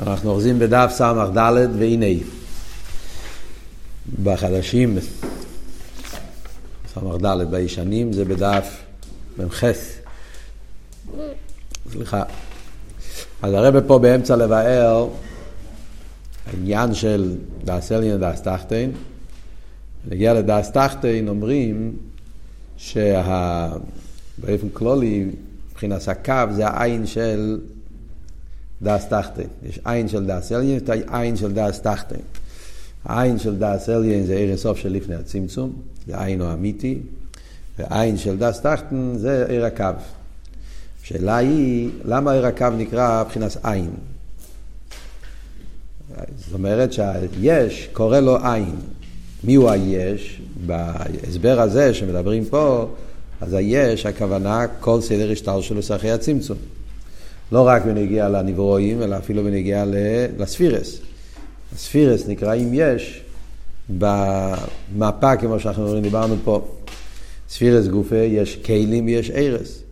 אנחנו אוחזים בדף ס"ד והנה בחדשים ס"ד בישנים זה בדף מ"ח. סליחה. אז הרב פה באמצע לבאר העניין של דאס אליין דאס תחתין נגיע לדאס תחתין אומרים שבאופן כללי מבחינת הקו זה העין של דאס תחתין. יש עין של דאס אליין, יש עין של דאס תחתין. העין של דאס אליין זה עיר הסוף של לפני הצמצום, זה עין האמיתי, ועין של דאס תחתין זה עיר הקו. השאלה היא, למה עיר הקו נקרא מבחינת עין? זאת אומרת שהיש קורא לו עין. מי הוא היש? בהסבר הזה שמדברים פה, אז היש, הכוונה, כל סדר השטר שלו אחרי הצמצום. לא רק בנגיע לנברואים, אלא אפילו בנגיע לספירס. הספירס נקרא אם יש במפה, כמו שאנחנו דיברנו פה. ספירס גופה, יש כלים ויש ערס.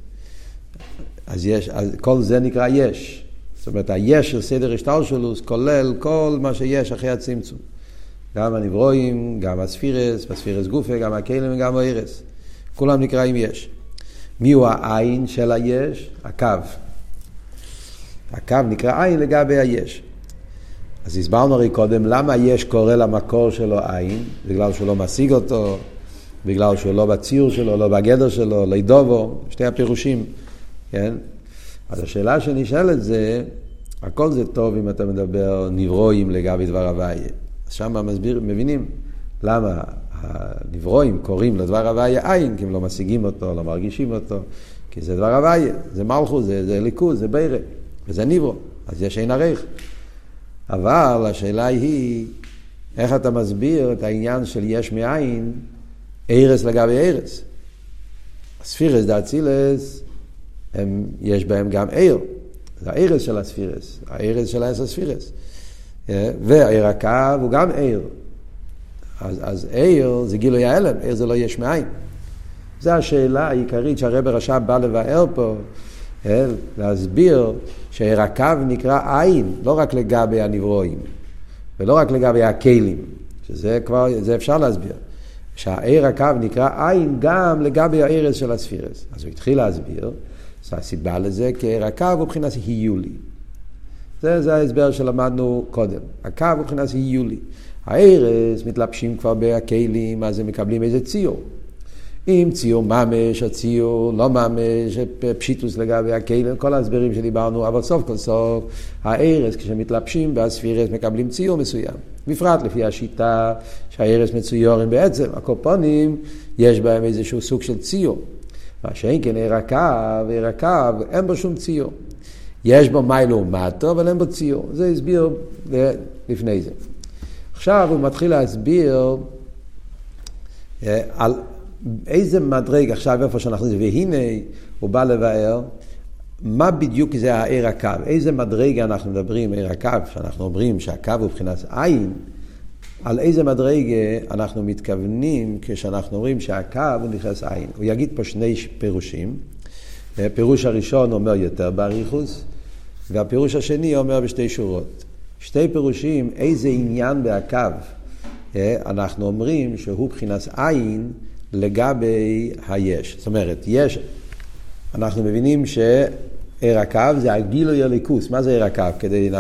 אז, יש, אז כל זה נקרא יש. זאת אומרת, היש של סדר השטלשלוס כולל כל מה שיש אחרי הצמצום. גם הנברואים, גם הספירס, בספירס גופה, גם הכלים וגם הערס. כולם נקראים יש. מי הוא העין של היש? הקו. הקו נקרא עין לגבי היש. אז הסברנו הרי קודם למה היש קורא למקור שלו עין, בגלל שהוא לא משיג אותו, בגלל שהוא לא בציור שלו, לא בגדר שלו, לא ידובו, שתי הפירושים, כן? אז השאלה שנשאלת זה, הכל זה טוב אם אתה מדבר נברואים לגבי דבר הוויה. אז שם מסביר, מבינים למה הנברואים קוראים לדבר הוויה עין, כי הם לא משיגים אותו, לא מרגישים אותו, כי זה דבר הוויה, זה מלכו, זה, זה ליכוז, זה בירה. וזה ניברו, אז יש אין ערך. אבל השאלה היא, איך אתה מסביר את העניין של יש מאין, ארס לגבי ארס. הספירס דאצילס, יש בהם גם עיר. זה הארס של הספירס, הארס של העשר ספירס. אה, והעיר הקו הוא גם עיר. אז, אז עיר זה גילוי ההלם, עיר זה לא יש מאין. זו השאלה העיקרית שהרבר רש"ב בא לבאר פה, אה, להסביר שהקו נקרא עין, לא רק לגבי הנברואים, ולא רק לגבי הכלים, שזה כבר, זה אפשר להסביר. שהעיר הקו נקרא עין גם לגבי הערס של הספירס. אז הוא התחיל להסביר, הסיבה לזה כי עיר הקו הוא מבחינת היולי. זה, זה ההסבר שלמדנו קודם. הקו הוא מבחינת היולי. הערס מתלבשים כבר בכלים, אז הם מקבלים איזה ציור. אם ציור ממש או ציור לא ממש, פשיטוס לגבי הכלים, כל ההסברים שדיברנו, אבל סוף כל סוף הארס כשמתלבשים והספירס מקבלים ציור מסוים. בפרט לפי השיטה שהארס מצויורים בעצם, הקופונים יש בהם איזשהו סוג של ציור. מה שאין כן עיר הקו, עיר הקו, אין בו שום ציור. יש בו מיילו ומטו, אבל אין בו ציור. זה הסביר לפני זה. עכשיו הוא מתחיל להסביר אה, על איזה מדרג עכשיו איפה שאנחנו, והנה הוא בא לבאר מה בדיוק זה העיר הקו, איזה מדרגה אנחנו מדברים, עיר הקו, שאנחנו אומרים שהקו הוא מבחינת עין, על איזה מדרגה אנחנו מתכוונים כשאנחנו אומרים שהקו הוא נכנס עין. הוא יגיד פה שני פירושים. הפירוש הראשון אומר יותר באריכוס, והפירוש השני אומר בשתי שורות. שתי פירושים, איזה עניין בהקו אה, אנחנו אומרים שהוא מבחינת עין לגבי היש. זאת אומרת, יש, אנחנו מבינים שעיר הקו זה הגילוי הליכוס. מה זה עיר הקו? כדי,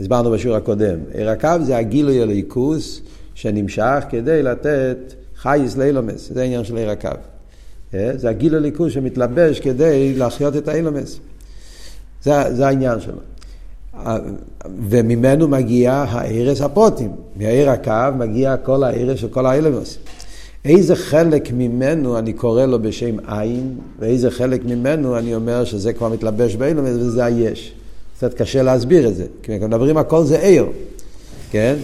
הסברנו בשיעור הקודם. עיר הקו זה הגילוי הליכוס שנמשך כדי לתת חייס לאילומס. זה העניין של עיר הקו. אה? זה הגילוי הליכוס שמתלבש כדי להחיות את האילומס. זה, זה העניין שלו. וממנו מגיע הארס הפרוטים. מהעיר הקו מגיע כל הארס של כל האילומס. איזה חלק ממנו אני קורא לו בשם עין, ואיזה חלק ממנו אני אומר שזה כבר מתלבש באילומס וזה היש. קצת קשה להסביר את זה, כי מדברים הכל זה עיר, כן?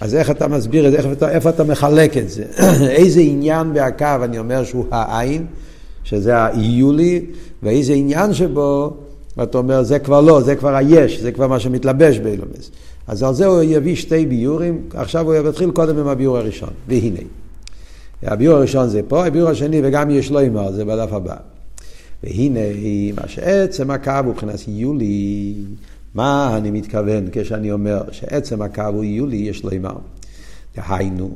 אז איך אתה מסביר את זה, איפה, איפה אתה מחלק את זה? איזה עניין בהקו אני אומר שהוא העין, שזה האיולי, ואיזה עניין שבו, ואתה אומר, זה כבר לא, זה כבר היש, זה כבר מה שמתלבש באילומס. אז על זה הוא יביא שתי ביורים, עכשיו הוא יתחיל קודם עם הביור הראשון, והנה. הביור הראשון זה פה, הביור השני, וגם יש לו אמר, זה בדף הבא. והנה, מה שעצם הקו הוא מבחינת יולי, מה אני מתכוון כשאני אומר שעצם הקו הוא יולי יש לו אימר? דהיינו,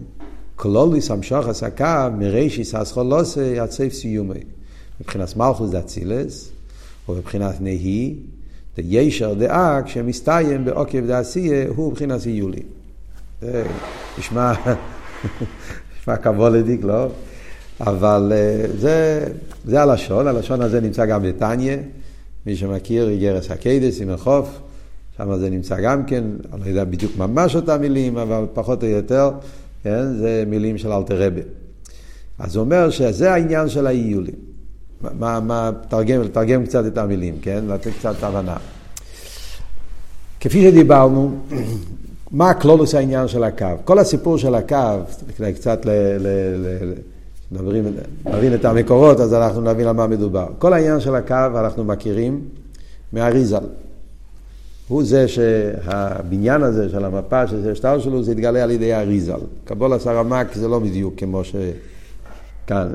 כלוליס המשוך הקו מרישיס אסכולוסי עד סעיף סיומי. מבחינת מלכוס דאצילס, ובבחינת נהי, דישר דאה כשמסתיים בעוקב דעשייה הוא מבחינת יולי. נשמע, נשמע כבולדיק, לא? אבל אה, זה, זה הלשון, הלשון הזה נמצא גם בתניא, מי שמכיר איגרס הקיידס עם החוף, שם זה נמצא גם כן, אני לא יודע בדיוק ממש אותם מילים, אבל פחות או יותר, כן, זה מילים של אלתר רבה. אז הוא אומר שזה העניין של האיולים. מה, מה, תרגם, תרגם קצת את המילים, כן? לתת קצת הבנה. כפי שדיברנו, מה הקלולוס העניין של הקו? כל הסיפור של הקו, כדי קצת ל, ל, ל, נבין, נבין את המקורות, אז אנחנו נבין על מה מדובר. כל העניין של הקו אנחנו מכירים מהריזל. הוא זה שהבניין הזה של המפה של השטר שלו, זה התגלה על ידי האריזל. קבול סרמק זה לא בדיוק כמו שכאן.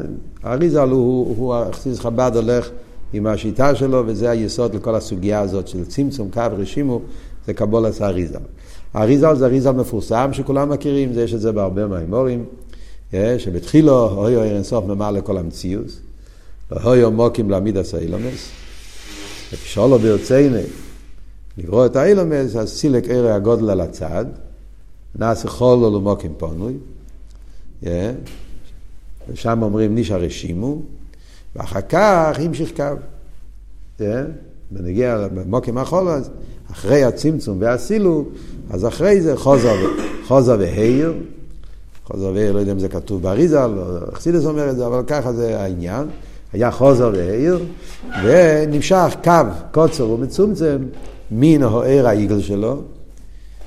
האריזל הוא, הוא החסיס חב"ד הולך עם השיטה שלו, וזה היסוד לכל הסוגיה הזאת של צמצום קו רשימו, זה קבול האריזל. האריזל זה אריזל מפורסם שכולם מכירים, זה יש את זה בהרבה מהאמורים. אה, שבתחילו הויו ערן סוף ממלא כל המציאוס, והויו מוקים להעמיד עשה אילומס, וכשאולו ברצייני לברוא את האילומס, אז סילק ערי הגודל על הצד, נעשה חולו למוקים פונוי, אה, ושם אומרים נישא רשימו, ואחר כך המשיך קו. ונגיע אה, למוקים החול, אז אחרי הצמצום והסילוק, אז אחרי זה חוזר והעיר, חוזר והעיר, לא יודע אם זה כתוב באריזה, לא אכסידס אומר את זה, אבל ככה זה העניין. היה חוזר והעיר, ונמשך קו קוצר ומצומצם מן העיר העיגל שלו.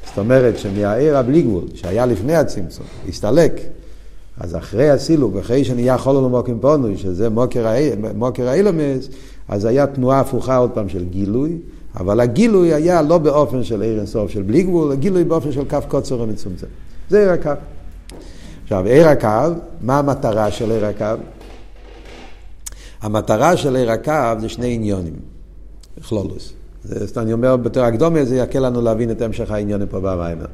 זאת אומרת שמהעיר הבלי גבול, שהיה לפני הצמצום, הסתלק, אז אחרי הסילוק, אחרי שנהיה חולו למוקים פונוי, שזה מוקר, מוקר האילומס, אז היה תנועה הפוכה עוד פעם של גילוי, אבל הגילוי היה לא באופן של עיר אינסוף של בלי גבול, הגילוי באופן של קו קוצר ומצומצם. זה עיר הקו. עכשיו, עיר הקו, מה המטרה של עיר הקו? המטרה של עיר הקו זה שני עניונים, כלולוס. אני אומר בתור הקדומה, זה יקל לנו להבין את המשך העניונים פה במיימר.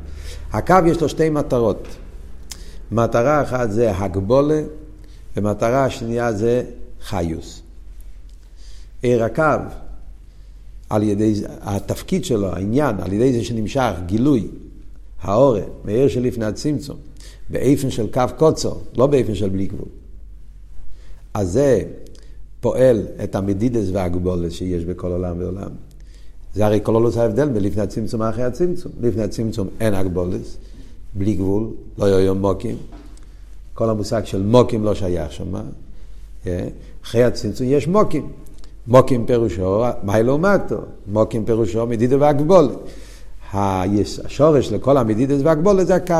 הקו יש לו שתי מטרות. מטרה אחת זה הגבולה, ומטרה השנייה זה חיוס. עיר הקו, על ידי, התפקיד שלו, העניין, על ידי זה שנמשך גילוי האורן, מעיר שלפני הצמצום, באיפן של קו קוצו, לא באיפן של בלי גבול. אז זה פועל את המדידס והגבולת שיש בכל עולם ועולם. זה הרי כל עולוס ההבדל בין לפני הצמצום ואחרי הצמצום. לפני הצמצום אין הגבולס, בלי גבול, לא יהיו מוקים. כל המושג של מוקים לא שייך שם. אה? אחרי הצמצום יש מוקים. מוקים פירושו, מה לעומתו? מוקים פירושו מדידה והגבולת. השורש לכל המדידס והגבולת זה הקו.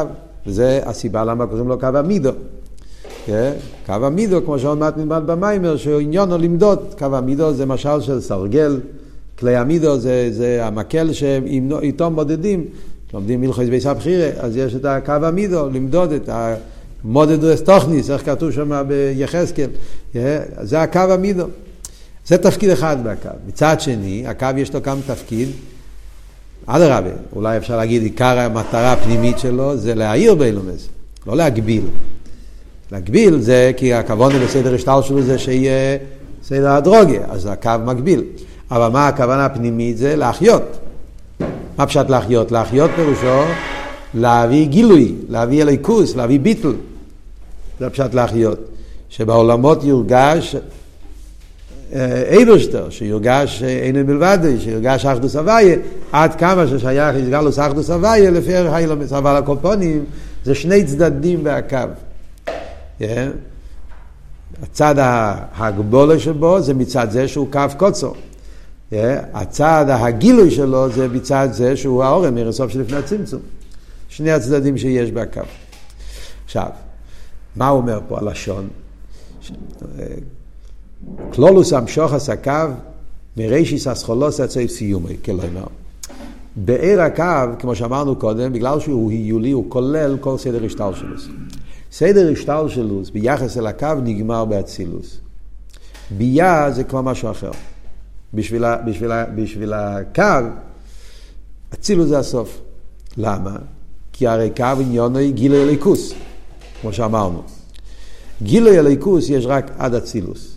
וזה הסיבה למה קוראים לו קו המידו. כן? קו המידו, כמו שעוד מעט נלמד במיימר, שעניון הוא למדוד. קו המידו זה משל של סרגל, כלי המידו זה, זה המקל שאיתו מודדים. לומדים מלכוס ביס הבחירה, אז יש את הקו המידו, למדוד את המודדו אסטוכניס, איך כתוב שם ביחזקאל. זה הקו המידו. זה תפקיד אחד בקו. מצד שני, הקו יש לו גם תפקיד אדרבה, אולי אפשר להגיד, עיקר המטרה הפנימית שלו זה להעיר באילומס, לא להגביל. להגביל זה כי הכוונה בסדר השטר שלו זה שיהיה סדר הדרוגיה, אז הקו מגביל. אבל מה הכוונה הפנימית זה להחיות. מה פשט להחיות? להחיות פירושו להביא גילוי, להביא אליקוס, להביא ביטל. זה פשט להחיות. שבעולמות יורגש אייברשטר, שיורגש אין מלבד, שיורגש אחדוס הוויה, עד כמה ששייך איסגלוס אחדוס הוויה, לפי היילומס, אבל הקופונים זה שני צדדים בהקו. הצד הגבולה שבו זה מצד זה שהוא קו קוצו. הצד הגילוי שלו זה מצד זה שהוא האורם, מרסוף שלפני הצמצום. שני הצדדים שיש בהקו. עכשיו, מה הוא אומר פה הלשון? כלולוס המשוך עסקיו מרישיס אסכולוס עצי סיומי, כלומר. בעיר הקו, כמו שאמרנו קודם, בגלל שהוא היולי, הוא כולל כל סדר השטלשלוס. סדר השטלשלוס ביחס אל הקו נגמר באצילוס. ביה זה כבר משהו אחר. בשביל, בשביל, בשביל הקו, אצילוס זה הסוף. למה? כי הרי קו עניון היא גילוי הליכוס, כמו שאמרנו. גילוי הליכוס יש רק עד אצילוס.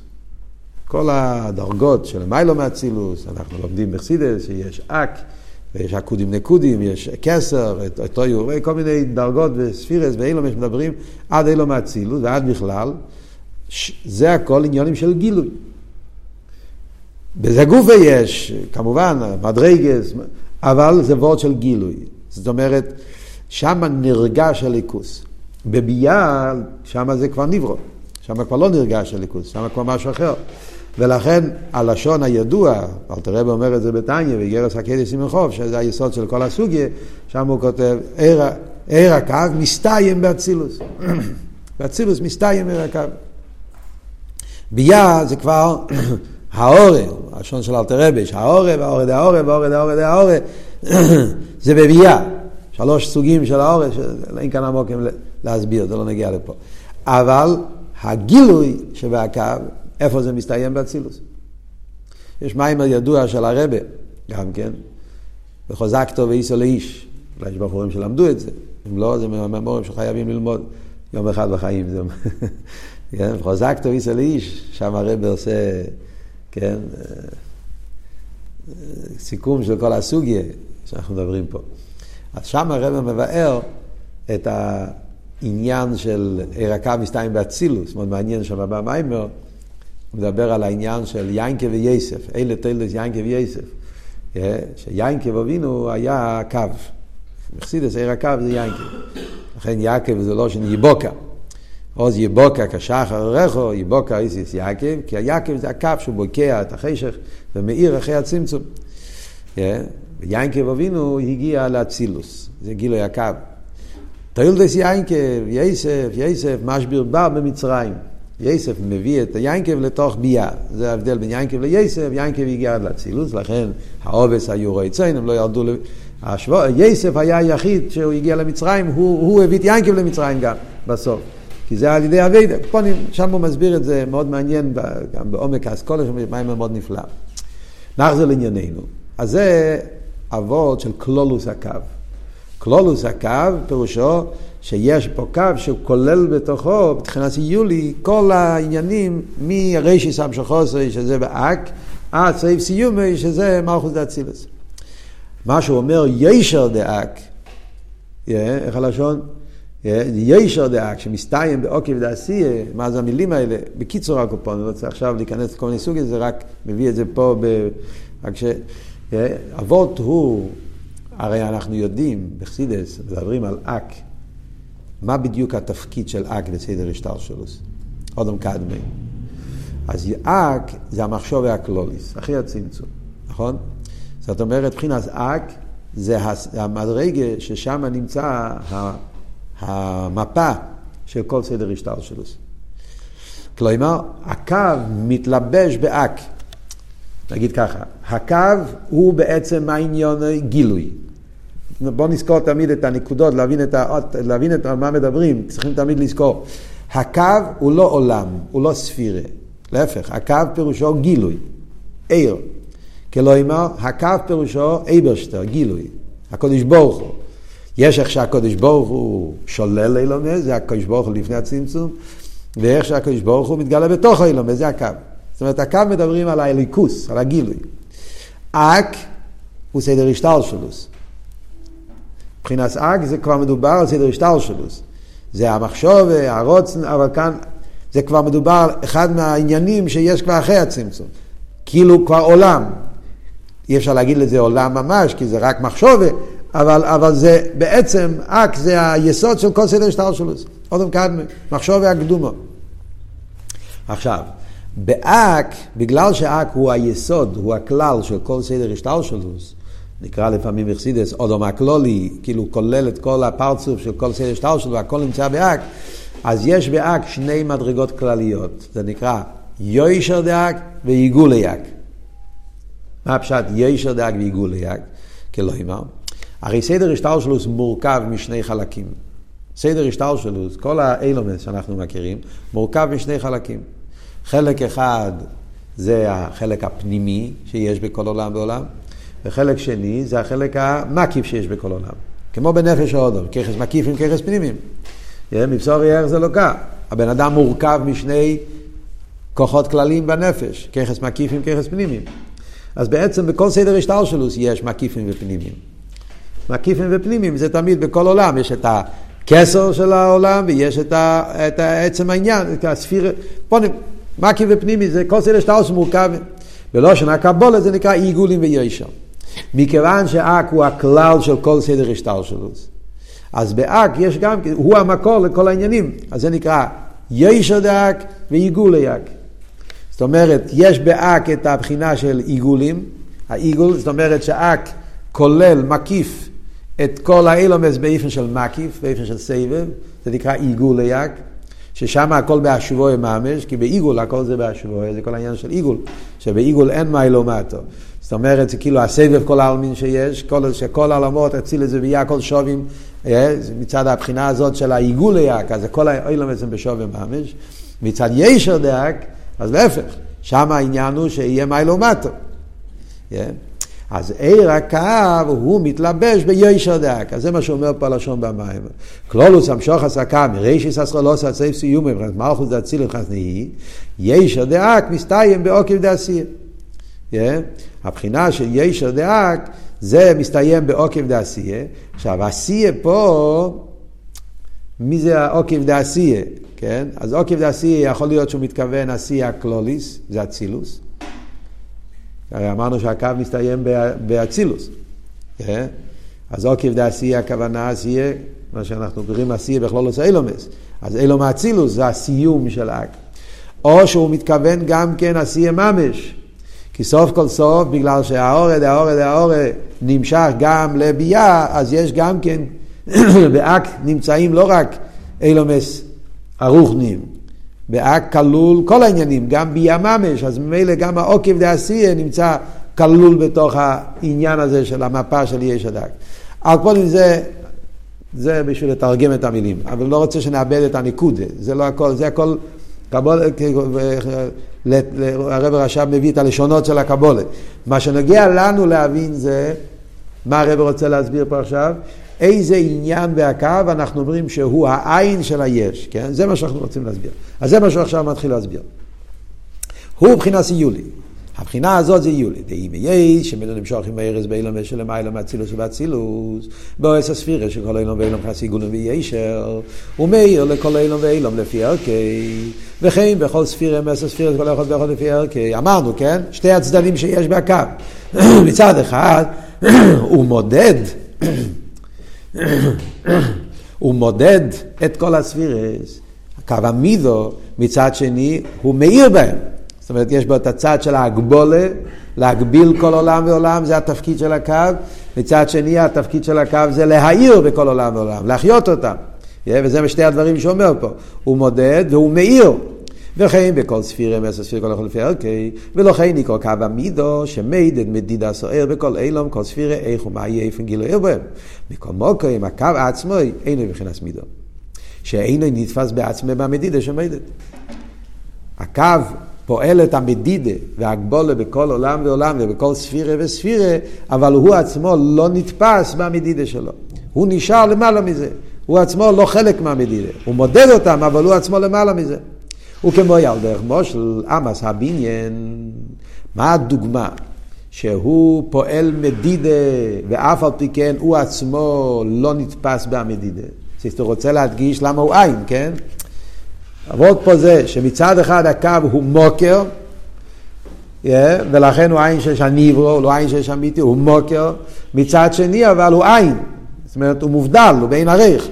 כל הדרגות של מיילו מאצילוס, אנחנו לומדים בחסידס שיש אק, ויש עקודים נקודים, יש כסר, טויו, כל מיני דרגות וספירס ואילום מדברים עד אילו מאצילוס ועד בכלל, זה הכל עניונים של גילוי. בזה גופה יש, כמובן, מדרגס, אבל זה וורד של גילוי. זאת אומרת, שם נרגש הליכוס. בביאה, שם זה כבר נברו. שם כבר לא נרגש הליכוס, שם כבר משהו אחר. ולכן הלשון הידוע, אלתר רבי אומר את זה בתניא, וגרס הקדש סימכוב, שזה היסוד של כל הסוגיה, שם הוא כותב, ער הקו מסתיים באצילוס. באצילוס מסתיים ער הקו. ביה זה כבר האורן, הלשון של אלתר רבי, האורן והאורן והאורן והאורן והאורן והאורן, זה בביאה. שלוש סוגים של האורן, אין כאן עמוקים להסביר, זה לא נגיע לפה. אבל הגילוי שבהקו, איפה זה מסתיים באצילוס? יש מים ידוע של הרבה, גם כן, וחוזקתו ואיסו לאיש. אולי יש בחורים שלמדו את זה, אם לא, זה מהממורים שחייבים ללמוד יום אחד בחיים. זה... כן? חוזקתו ואיסו לאיש, שם הרבה עושה, כן, סיכום של כל הסוגיה שאנחנו מדברים פה. אז שם הרב מבאר את העניין של ערקה מסתיים באצילוס, מאוד מעניין שם במיימר, הוא מדבר על העניין של יינקה וייסף, אלה תלדס יינקה וייסף, שיינקה אבינו היה קו, מחסידס עיר הקו זה יינקה, לכן יעקב זה לא שני יבוקה. עוז יבוקה כשחר רחו, יבוקה איסיס יעקב, כי היעקב זה הקו שהוא בוקע את החשך ומאיר אחרי הצמצום. ויינקב אבינו הגיע לאצילוס, זה גילוי הקו. תאילדס יינקב, יסף, יסף, משביר בר במצרים. יסף מביא את היינקב לתוך ביאה. זה ההבדל בין יינקב ליסף, יינקב הגיע לאצילוס, לכן העובס היו רועי ציין, הם לא ירדו ל... השבוע, יסף היה היחיד שהוא הגיע למצרים, הוא, הוא הביא את יינקב למצרים גם, בסוף. כי זה על ידי אביידה. שם הוא מסביר את זה מאוד מעניין, גם בעומק האסכולה, מים מאוד נפלא. נחזור לענייננו. אז זה אבות של קלולוס הקו. קלולוס הקו פירושו שיש פה קו שהוא כולל בתוכו, בתחילת יולי, כל העניינים מרישי סמשו חוסרי, שזה באק, עד סעיף סיומי, שזה מלכוס דאצילס. מה שהוא אומר, ישר דאק, איך הלשון? ישר דאק, שמסתיים באוקיב דעשייה, מה זה המילים האלה? בקיצור הקופון, אני לא רוצה עכשיו להיכנס לכל מיני סוגים, זה רק מביא את זה פה. רק ש... אבות הוא, הרי אנחנו יודעים, בחסידס, מדברים על אק, מה בדיוק התפקיד של אק בסדר השטלשלוס? אודם קדמי. אז אק זה המחשוב והקלוליס, אחרי הצמצום, נכון? זאת אומרת, מבחינת אק זה המדרגה ששם נמצא המפה של כל סדר השטלשלוס. כלומר, הקו מתלבש באק. נגיד ככה, הקו הוא בעצם העניין גילוי. בואו נזכור תמיד את הנקודות, להבין את, האות, להבין את מה מדברים, צריכים תמיד לזכור. הקו הוא לא עולם, הוא לא ספירה. להפך, הקו פירושו גילוי, עיר. כלומר, הקו פירושו אייברשטר, גילוי. הקודש ברוך הוא. יש איך שהקודש ברוך הוא שולל אילומס, זה הקודש ברוך הוא לפני הצמצום, ואיך שהקודש ברוך הוא מתגלה בתוך אילומס, זה הקו. זאת אומרת, הקו מדברים על האליקוס, על הגילוי. אק הוא סדר השטלשלוס. מבחינת אק זה כבר מדובר על סדר השטלשלוס. זה המחשוב, הרוצן, אבל כאן זה כבר מדובר על אחד מהעניינים שיש כבר אחרי הצמצום. כאילו כבר עולם. אי אפשר להגיד לזה עולם ממש, כי זה רק מחשובה, אבל, אבל זה בעצם, אק זה היסוד של כל סדר השטלשלוס. עוד פעם, מחשובה הקדומו. עכשיו, באק, בגלל שאק הוא היסוד, הוא הכלל של כל סדר השטלשלוס, נקרא לפעמים אכסידס אודום הכלולי, כאילו כולל את כל הפרצוף של כל סדר השטלשלוס והכל נמצא באק, אז יש באק שני מדרגות כלליות, זה נקרא יוישר דאק ועיגולי אק. מה הפשט יוישר דאק ועיגולי אק? כלומר, הרי סדר השטלשלוס מורכב משני חלקים. סדר השטלשלוס, כל האילומס שאנחנו מכירים, מורכב משני חלקים. חלק אחד זה החלק הפנימי שיש בכל עולם ועולם, וחלק שני זה החלק המקיף שיש בכל עולם. כמו בנפש האודום, ככס מקיף עם ככס פנימיים. מבשור יאר זה לא כך. הבן אדם מורכב משני כוחות כלליים בנפש, ככס מקיף עם ככס פנימיים. אז בעצם בכל סדר השטלשלוס יש מקיפים ופנימיים. מקיפים ופנימיים זה תמיד בכל עולם, יש את הכסר של העולם ויש את, ה, את עצם העניין, את הספיר, פונים, מקיף ופנימי זה כל סדר השטלשלוס מורכב. בלושן הקבולה זה נקרא עיגולים וישר. מכיוון שאק הוא הכלל של כל סדר השטלשלוס, אז באק יש גם, הוא המקור לכל העניינים, אז זה נקרא ישר דאק ועיגול ליאק. זאת אומרת, יש באק את הבחינה של עיגולים, העיגול, זאת אומרת שאק כולל, מקיף את כל האילומס באיפן של מקיף, באיפן של סבב, זה נקרא עיגול ליאק, ששם הכל באשבוי ממש, כי בעיגול הכל זה באשבוי, זה כל העניין של עיגול, שבעיגול אין מיילומטו. זאת אומרת, זה כאילו הסבב כל העלמין שיש, כל, שכל העולמות אציל את זה ויהיה כל שובים, אה, מצד הבחינה הזאת של העיגול ליאק, אז כל האילומס הם בשווי ממש. מצד ישר דאק, אז להפך, שם העניין הוא שיהיה מיילומטו. Yeah. אז עיר הקו הוא מתלבש בישר דאק, אז זה מה שאומר פה לשון במים. כלולוס המשוך עסקה מרישיס אסכולוס עד סעיף סיום, מבחינת מלכוס דאציל מבחינת נהי, ישר דאק מסתיים בעוקב דעשייה. Yeah. הבחינה של ישר דאק זה מסתיים בעוקב דעשייה. עכשיו עשייה פה, מי זה העוקב דעשייה? כן? אז עוקב דעשייה יכול להיות שהוא מתכוון עשייה קלוליס, זה אצילוס. הרי אמרנו שהקו מסתיים באצילוס. כן? אז עוקב דעשייה הכוונה עשייה, מה שאנחנו קוראים עשייה בכלולוס אילומס. אז אילום האצילוס זה הסיום של אק. או שהוא מתכוון גם כן עשייה ממש. כי סוף כל סוף, בגלל שהאורד, האורד, האורד נמשך גם לביאה, אז יש גם כן, באק נמצאים לא רק אילומס הרוחנים, באק כלול כל העניינים, גם ביאה ממש, אז ממילא גם העוקב דעשייה נמצא כלול בתוך העניין הזה של המפה של יש הדק. על כל זה, זה בשביל לתרגם את המילים, אבל לא רוצה שנאבד את הניקוד, זה לא הכל, זה הכל, קבול, הרב הרש"ב מביא את הלשונות של הקבולה. מה שנוגע לנו להבין זה, מה הרב רוצה להסביר פה עכשיו? איזה עניין בהקו אנחנו אומרים שהוא העין של היש, כן? זה מה שאנחנו רוצים להסביר. אז זה מה שהוא עכשיו מתחיל להסביר. הוא מבחינה סיולי. הבחינה הזאת זה יולי. דאי מייש, שמילא נמשוך עם הארז באילום המיילום מאצילוס ובאצילוס, באוס הספירה שכל אילום ואילום חס עיגולים ויישר, ומאיר לכל אילום ואילום לפי ערכי, וכן בכל ספירה מאס הספירה כל אחד ואחד לפי ערכי. אמרנו, כן? שתי הצדדים שיש בהקו. מצד אחד, הוא מודד הוא מודד את כל הספירס, קו המידו, מצד שני, הוא מאיר בהם. זאת אומרת, יש בו את הצד של ההגבולה, להגביל כל עולם ועולם, זה התפקיד של הקו. מצד שני, התפקיד של הקו זה להאיר בכל עולם ועולם, להחיות אותם. וזה משתי הדברים שאומר פה. הוא מודד והוא מאיר. וכן בכל ספירה מסר ספיר כל יכול לפי ערכי, ולכן נקרא קו המידו שמיידד מדידה סוער בכל אילום, כל ספירה איך ומה יהיה איפן גילוי בהם. מכל מוקרים הקו עצמו אינו מבחינת מידו. שאינו נתפס בעצמו במדידה שמיידד. הקו פועל את המדידה והגבולה בכל עולם ועולם ובכל ספירה וספירה, אבל הוא עצמו לא נתפס במדידה שלו. הוא נשאר למעלה מזה. הוא עצמו לא חלק מהמדידה. הוא מודד אותם, אבל הוא עצמו למעלה מזה. וכמו על דרך מושל אמס הבניין, מה הדוגמה? שהוא פועל מדידה ואף על פי כן הוא עצמו לא נתפס במדידה. זאת רוצה להדגיש למה הוא עין, כן? עבוד פה זה שמצד אחד הקו הוא מוקר, yeah, ולכן הוא עין שיש הניברו, הוא לא עין שיש אמיתי, הוא מוקר. מצד שני אבל הוא עין, זאת אומרת הוא מובדל, הוא בין ערך.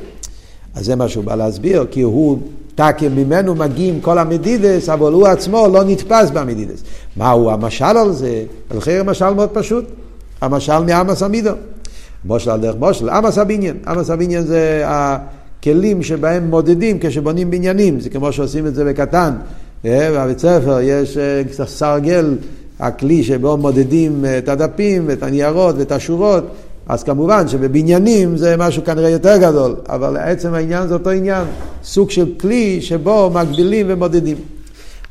אז זה מה שהוא בא להסביר, כי הוא תקי ממנו מגיעים כל המדידס, אבל הוא עצמו לא נתפס במדידס. מהו המשל על זה? לכן משל מאוד פשוט. המשל מאמס המידו. מושל על דרך מושל, אמס הבניין. אמס הבניין זה הכלים שבהם מודדים כשבונים בניינים. זה כמו שעושים את זה בקטן. אה, בבית ספר יש אה, סרגל, הכלי שבו מודדים את הדפים, את הניירות ואת השורות. אז כמובן שבבניינים זה משהו כנראה יותר גדול, אבל עצם העניין זה אותו עניין, סוג של כלי שבו מגבילים ומודדים.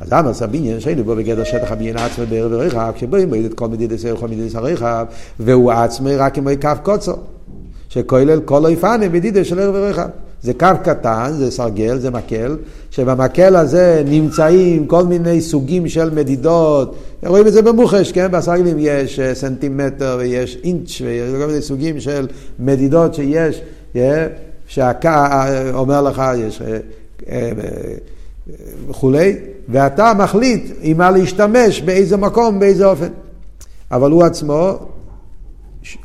אז אמר סבינין שאין בו בגדר שטח הבניין עצמו בערב הרחב, כשבו אם את כל מדידת ערך וכל מדידת הרחב, והוא עצמו רק כמו קו קוצר, שכולל כל איפנה מדידה של ערב הרחב. זה קו קטן, זה סרגל, זה מקל, שבמקל הזה נמצאים כל מיני סוגים של מדידות, רואים את זה במוחש, כן? בסרגלים יש אה, סנטימטר ויש אינץ' ויש כל מיני סוגים של מדידות שיש, yeah, שאומר לך, יש אה, וכולי, ואתה מחליט עם מה להשתמש, באיזה מקום, באיזה אופן. אבל הוא עצמו,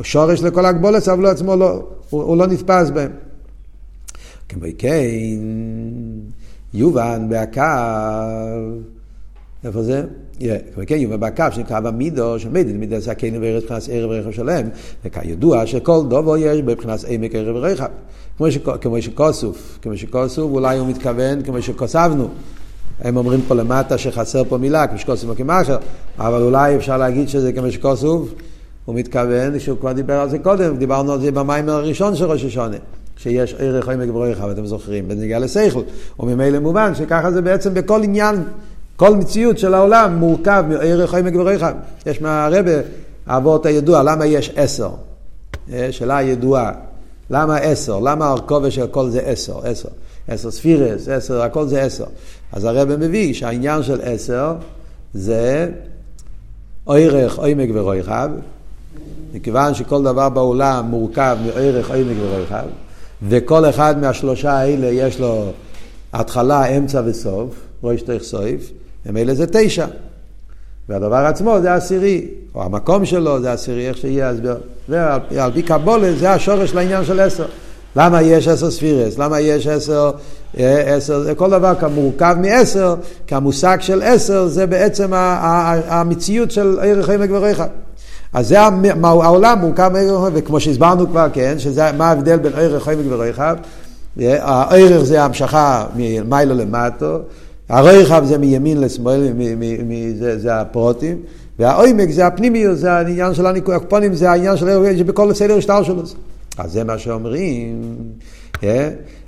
שורש לכל הגבולת, אבל הוא עצמו לא, הוא, הוא לא נתפס בהם. כמו כן, יובן בהקו, איפה זה? כמו כן, יובן בהקו שנקרא במידו, שמדד מידע זקנו וארץ מבחינת ערב רכב שלם, וכידוע שכל דובו יש בבחינת עמק ערב רכב. כמו שכוסוף, כמו שכוסוף, אולי הוא מתכוון כמו שכוסבנו. הם אומרים פה למטה שחסר פה מילה, כמו שכוסוף וכמאחר, אבל אולי אפשר להגיד שזה כמו שכוסוף, הוא מתכוון שהוא כבר דיבר על זה קודם, דיברנו על זה במים הראשון של ראש השונה. שיש ערך עמק וברך, אתם זוכרים, בנגיעה לסייכל, וממילא מובן שככה זה בעצם בכל עניין, כל מציאות של העולם מורכב מערך עמק וברך. יש מהרבה האבות הידוע, למה יש עשר? אה, שאלה ידועה, למה עשר? למה הרכובה של הכל זה עשר? עשר. עשר ספירס, עשר, הכל זה עשר. אז הרב מביא שהעניין של עשר זה ערך עמק ורחב, מכיוון שכל דבר בעולם מורכב מערך עמק ורחב, וכל אחד מהשלושה האלה יש לו התחלה, אמצע וסוף, תוך סויף, ממילא זה תשע. והדבר עצמו זה עשירי, או המקום שלו זה עשירי, איך שיהיה הסבר. ועל פי קבולה זה השורש לעניין של עשר. למה יש עשר ספירס? למה יש עשר, אה, עשר, כל דבר מורכב מעשר, כי המושג של עשר זה בעצם המציאות של ערך עמק ורחב. אז זה העולם מורכב מערך, וכמו שהסברנו כבר, כן, שזה מה ההבדל בין ערך עמק ורחב. הערך זה המשכה ממיילו למטו, הרחב זה מימין לשמאל, זה, זה הפרוטים, והעומק זה הפנימיות, זה העניין של הניקופונים, זה העניין של ערך, שבכל סדר שטר שלו. אז זה מה שאומרים,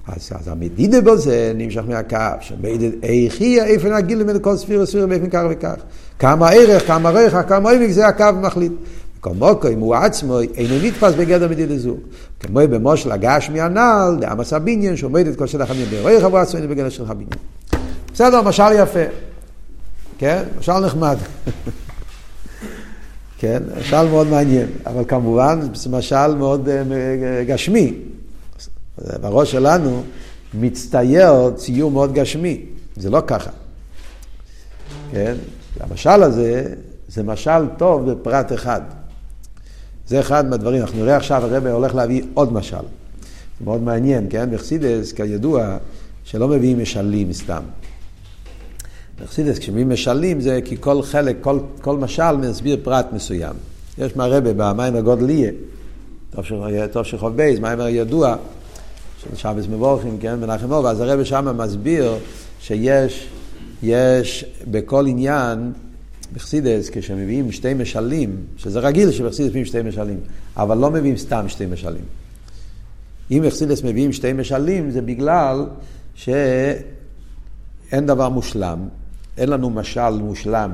אז, אז המדידה בו זה נמשך מהקו, שמדיד איכי איפה נגיל למד כל ספיר וספיר באופן כך וכך. כמה ערך, כמה ריח, כמה עמק, זה הקו מחליט. כל מוקוים הוא עצמו אינו נתפס בגדר מדידה זו. כמו במושל הגשמי הנ"ל, דאמס הבניין, שעומד את כל שטח הבניין בריח הוא עצמו אינו בגדר של הבניין. בסדר, משל יפה. כן? משל נחמד. כן? משל מאוד מעניין, אבל כמובן זה משל מאוד uh, גשמי. בראש שלנו מצטייר ציור מאוד גשמי, זה לא ככה. כן? המשל הזה זה משל טוב בפרט אחד. זה אחד מהדברים, אנחנו נראה עכשיו הרב הולך להביא עוד משל. זה מאוד מעניין, כן? בחסידס, כידוע, שלא מביאים משלים סתם. בחסידס, כשמביאים משלים זה כי כל חלק, כל, כל משל מסביר פרט מסוים. יש מהרבה במים הגודליה, טוב של חוב בייז, מים ידוע, של שבס מבורכים, כן, מנחם אור, אז הרב שם מסביר שיש יש בכל עניין, בחסידס, כשמביאים שתי משלים, שזה רגיל שבחסידס מביאים שתי משלים, אבל לא מביאים סתם שתי משלים. אם בחסידס מביאים שתי משלים, זה בגלל שאין דבר מושלם, אין לנו משל מושלם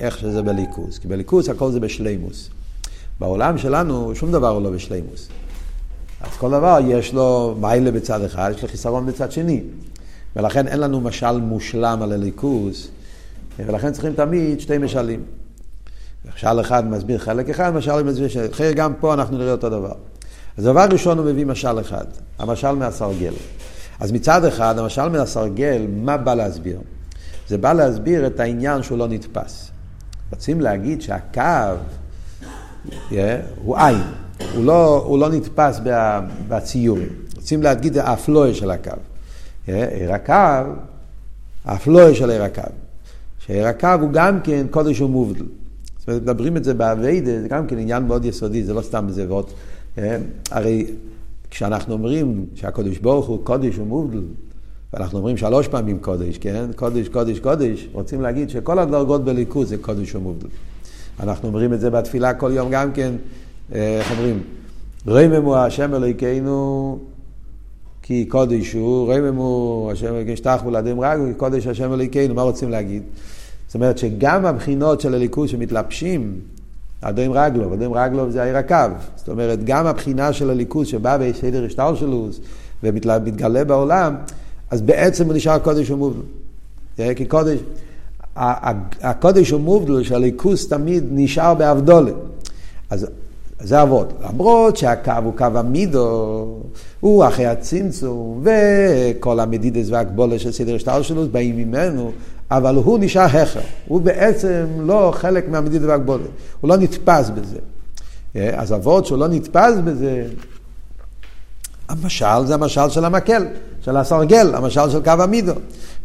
איך שזה בליכוס, כי בליכוס הכל זה בשלימוס. בעולם שלנו שום דבר הוא לא בשלימוס. אז כל דבר יש לו מיילה בצד אחד, יש לו חיסרון בצד שני. ולכן אין לנו משל מושלם על הליכוס, ולכן צריכים תמיד שתי משלים. משל אחד מסביר חלק אחד, משל מסביר חלק, גם פה אנחנו נראה אותו דבר. אז דבר ראשון הוא מביא משל אחד, המשל מהסרגל. אז מצד אחד, המשל מהסרגל, מה בא להסביר? זה בא להסביר את העניין שהוא לא נתפס. רוצים להגיד שהקו yeah, הוא עין, הוא לא, הוא לא נתפס בציורים. רוצים להגיד האפלואי של הקו. עיר הקו, האפלואי של עיר הקו. שעיר הקו הוא גם כן קודש ומובדל. זאת אומרת, מדברים את זה באביידה, זה גם כן עניין מאוד יסודי, זה לא סתם ועוד. הרי כשאנחנו אומרים שהקודש ברוך הוא קודש ומובדל, ואנחנו אומרים שלוש פעמים קודש, כן? קודש, קודש, קודש. רוצים להגיד שכל הדרגות בליכוז זה קודש ומובדל. אנחנו אומרים את זה בתפילה כל יום גם כן, איך אומרים? רממו השם אלוהיכנו כי קודש הוא, רמם הוא, השם ישתח ולאדם רגו, כי קודש השם אלוהינו, מה רוצים להגיד? זאת אומרת שגם הבחינות של הליכוז שמתלבשים, אדם רגלוב, אדם רגלוב זה העיר הקו. זאת אומרת, גם הבחינה של הליכוז שבא בסדר השטר שלו ומתגלה בעולם, אז בעצם הוא נשאר קודש ומובדל. כי קודש, הקודש ומובדל שהליכוז תמיד נשאר באבדולה. אז זה אבות. למרות שהקו הוא קו המידו, הוא אחרי הצמצום, וכל המדידס והגבולה של סדר השטר שלו באים ממנו, אבל הוא נשאר הכר. הוא בעצם לא חלק מהמדידס והגבולה. הוא לא נתפס בזה. אז אבות שהוא לא נתפס בזה, המשל זה המשל של המקל, של הסרגל, המשל של קו המידו.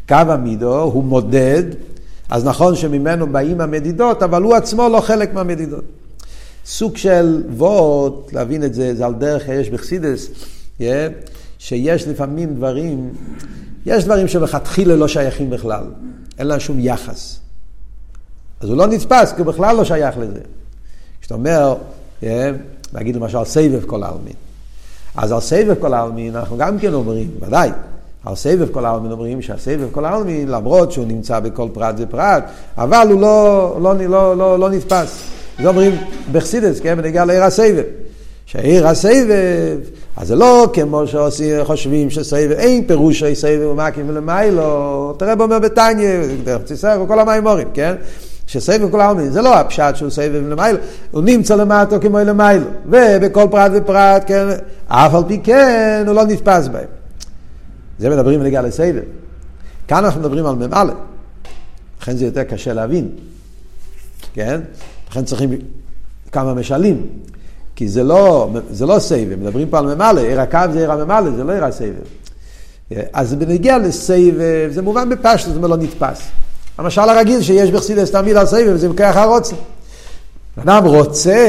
קו המידו הוא מודד, אז נכון שממנו באים המדידות, אבל הוא עצמו לא חלק מהמדידות. סוג של וורט, להבין את זה, זה על דרך יש בחסידס, yeah, שיש לפעמים דברים, יש דברים שמלכתחילה לא שייכים בכלל, אין להם שום יחס. אז הוא לא נתפס, כי הוא בכלל לא שייך לזה. כשאתה אומר, yeah, נגיד למשל סבב כל העלמין, אז על סבב כל העלמין אנחנו גם כן אומרים, ודאי, על סבב כל העלמין אומרים שהסבב כל העלמין, למרות שהוא נמצא בכל פרט ופרט, אבל הוא לא, לא, לא, לא, לא נתפס. זה אומרים בחסידס, כן, בנגיע לעיר הסבב. שעיר הסבב, אז זה לא כמו שחושבים שסבב, אין פירוש של סבב ומקים ולמיילו, תראה בו בתניא, דרך ציסר וכל המימורים, כן? שסבב כל העלמין, זה לא הפשט שהוא סבב למיילו, הוא נמצא למטו כמו למיילו, ובכל פרט ופרט, כן, אף על פי כן הוא לא נתפס בהם. זה מדברים בנגיע לסבב. כאן אנחנו מדברים על מ"א, לכן זה יותר קשה להבין, כן? לכן צריכים כמה משלים. כי זה לא, זה לא סבב, מדברים פה על ממלא, עיר הקו זה עיר הממלא, זה לא עיר הסבב. אז בנגיע לסבב, זה מובן בפשטות, זה לא נתפס. המשל הרגיל שיש בחסידס תמיד על סבב, זה ככה רוצה. אדם רוצה,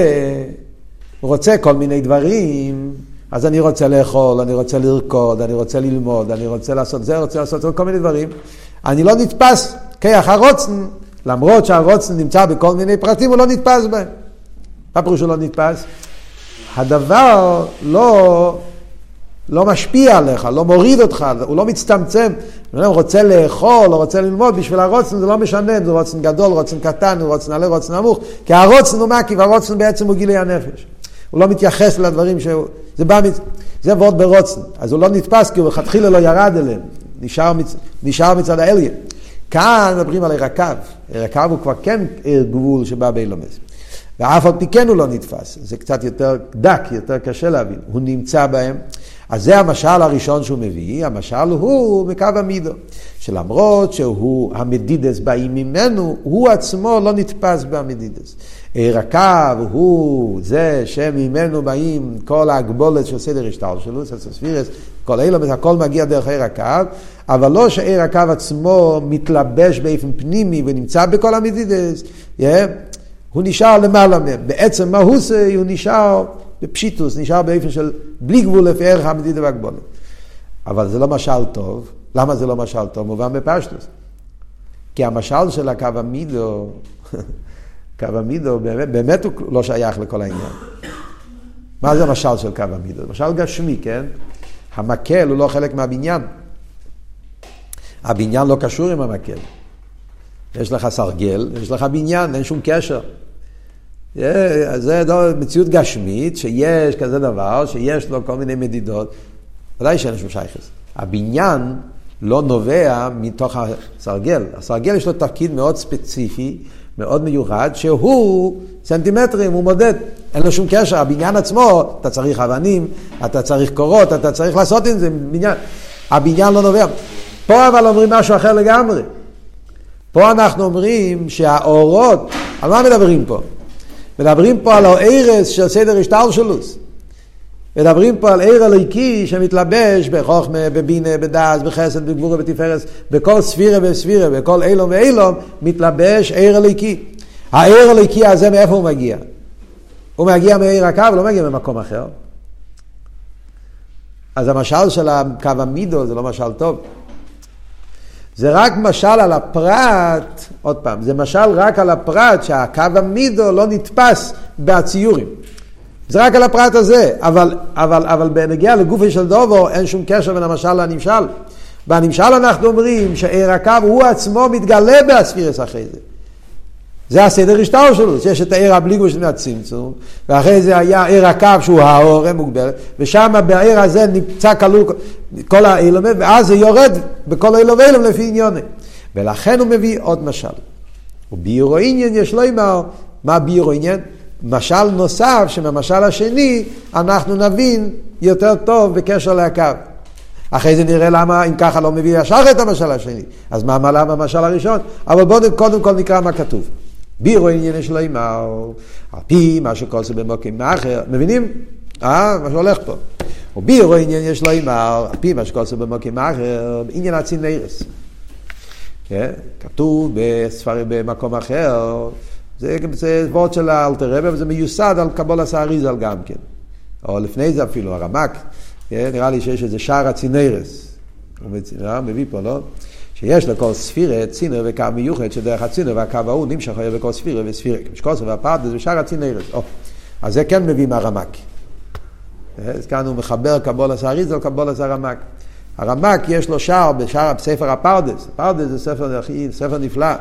רוצה כל מיני דברים, אז אני רוצה לאכול, אני רוצה לרקוד, אני רוצה ללמוד, אני רוצה לעשות זה, רוצה לעשות כל מיני דברים. אני לא נתפס כיח הרוצן, למרות שהרוצן נמצא בכל מיני פרטים, הוא לא נתפס בהם. מה פירוש הוא לא נתפס? הדבר לא, לא משפיע עליך, לא מוריד אותך, הוא לא מצטמצם. הוא רוצה לאכול, או רוצה ללמוד, בשביל הרוצן זה לא משנה אם זה רוצן גדול, רוצן קטן, רוצן עלה, רוצן נמוך, כי הרוצן הוא מקיף, הרוצן בעצם הוא גילי הנפש. הוא לא מתייחס לדברים שהוא... זה בא... מצ... זה ועוד ברוצן. אז הוא לא נתפס כי הוא לכתחילה לא ירד אליהם. נשאר, מצ... נשאר מצד האליה. כאן מדברים על. עיר הקו הוא כבר כן גבול שבא באילומס. ואף על פי כן הוא לא נתפס. זה קצת יותר דק, יותר קשה להבין. הוא נמצא בהם. אז זה המשל הראשון שהוא מביא, המשל הוא מקו המידו. שלמרות שהוא המדידס באים ממנו, הוא עצמו לא נתפס במדידס. הקו הוא זה שממנו באים כל ההגבולת של סדר השטר שלו, ספירס, כל אלה, הכל מגיע דרך עיר הקו, אבל לא שעיר הקו עצמו מתלבש באופן פנימי ונמצא בכל המדידס, yeah, הוא נשאר למעלה מהם. בעצם מה הוא עושה, הוא נשאר בפשיטוס, נשאר באופן של בלי גבול לפי ערך המדידה והגבולת. אבל זה לא משל טוב. למה זה לא משל טוב? מובן בפשטוס. כי המשל של הקו המידו, קו המידו באמת, באמת הוא לא שייך לכל העניין. מה זה המשל של קו המידו? משל גשמי, כן? המקל הוא לא חלק מהבניין. הבניין לא קשור עם המקל. יש לך סרגל, יש לך בניין, אין שום קשר. זה מציאות גשמית, שיש כזה דבר, שיש לו כל מיני מדידות, ודאי שאין שום שייכס. הבניין לא נובע מתוך הסרגל. הסרגל יש לו תפקיד מאוד ספציפי, מאוד מיוחד, שהוא סנטימטרים, הוא מודד. אין לו שום קשר, הבניין עצמו, אתה צריך אבנים, אתה צריך קורות, אתה צריך לעשות עם זה בניין. הבניין לא נובע. פה אבל אומרים משהו אחר לגמרי. פה אנחנו אומרים שהאורות, על מה מדברים פה? מדברים פה על הארס של סדר השטלשלוס. מדברים פה על עיר אלוהיקי שמתלבש בחוכמה, בבינה, בדעת, בחסד, בגבורה, בתפארת, בכל ספירה וספירה, בכל אילום ואילום, מתלבש עיר אלוהיקי. העיר אלוהיקי הזה, מאיפה הוא מגיע? הוא מגיע מעיר הקו, הוא לא מגיע ממקום אחר. אז המשל של הקו המידו זה לא משל טוב. זה רק משל על הפרט, עוד פעם, זה משל רק על הפרט שהקו המידו לא נתפס בציורים. זה רק על הפרט הזה, אבל, אבל, אבל בנגיעה לגופי של דובו אין שום קשר בין המשל לנמשל. בנמשל אנחנו אומרים שעיר הקו הוא עצמו מתגלה באספירס אחרי זה. זה הסדר השטר שלו, שיש את העיר הבלי של הצמצום, ואחרי זה היה עיר הקו שהוא האור המוגבלת, ושם בעיר הזה נמצא כלול כל האילומה, ואז זה יורד בכל האילום ואילום לפי עניוני. ולכן הוא מביא עוד משל. וביורו עניין יש לו אמר, מה ביורו עניין? משל נוסף, שממשל השני אנחנו נבין יותר טוב בקשר לקו. אחרי זה נראה למה, אם ככה לא מביא ישר את המשל השני. אז מה מעלה במשל הראשון? אבל בואו קודם כל נקרא מה כתוב. בירו עניין יש לו אמר, על פי מה שכל זה במוקים מאחר. מבינים? אה, מה שהולך פה. ובירו עניין יש לו אמר, על פי מה שכל זה במוקים מאחר, עניין הצינרס. כן? כתוב בספר, במקום אחר, זה, זה וורד של האלתר רבי, וזה מיוסד על קבול הסאריזל גם כן. או לפני זה אפילו, הרמק, כן? נראה לי שיש איזה שער הצינרס. הוא מביא פה, לא? שיש לכל ספירה צינר וקו מיוחד, שדרך הצינר והקו ההוא נמשך היה בכל ספירה וספירה. משקוסר והפרדס ושאר הצינרס. אז זה כן מביא מהרמק. אז כאן הוא מחבר קבולס האריזל, קבולס הרמק. הרמק יש לו שער בשער בספר הפרדס. פרדס זה ספר, ספר נפלא.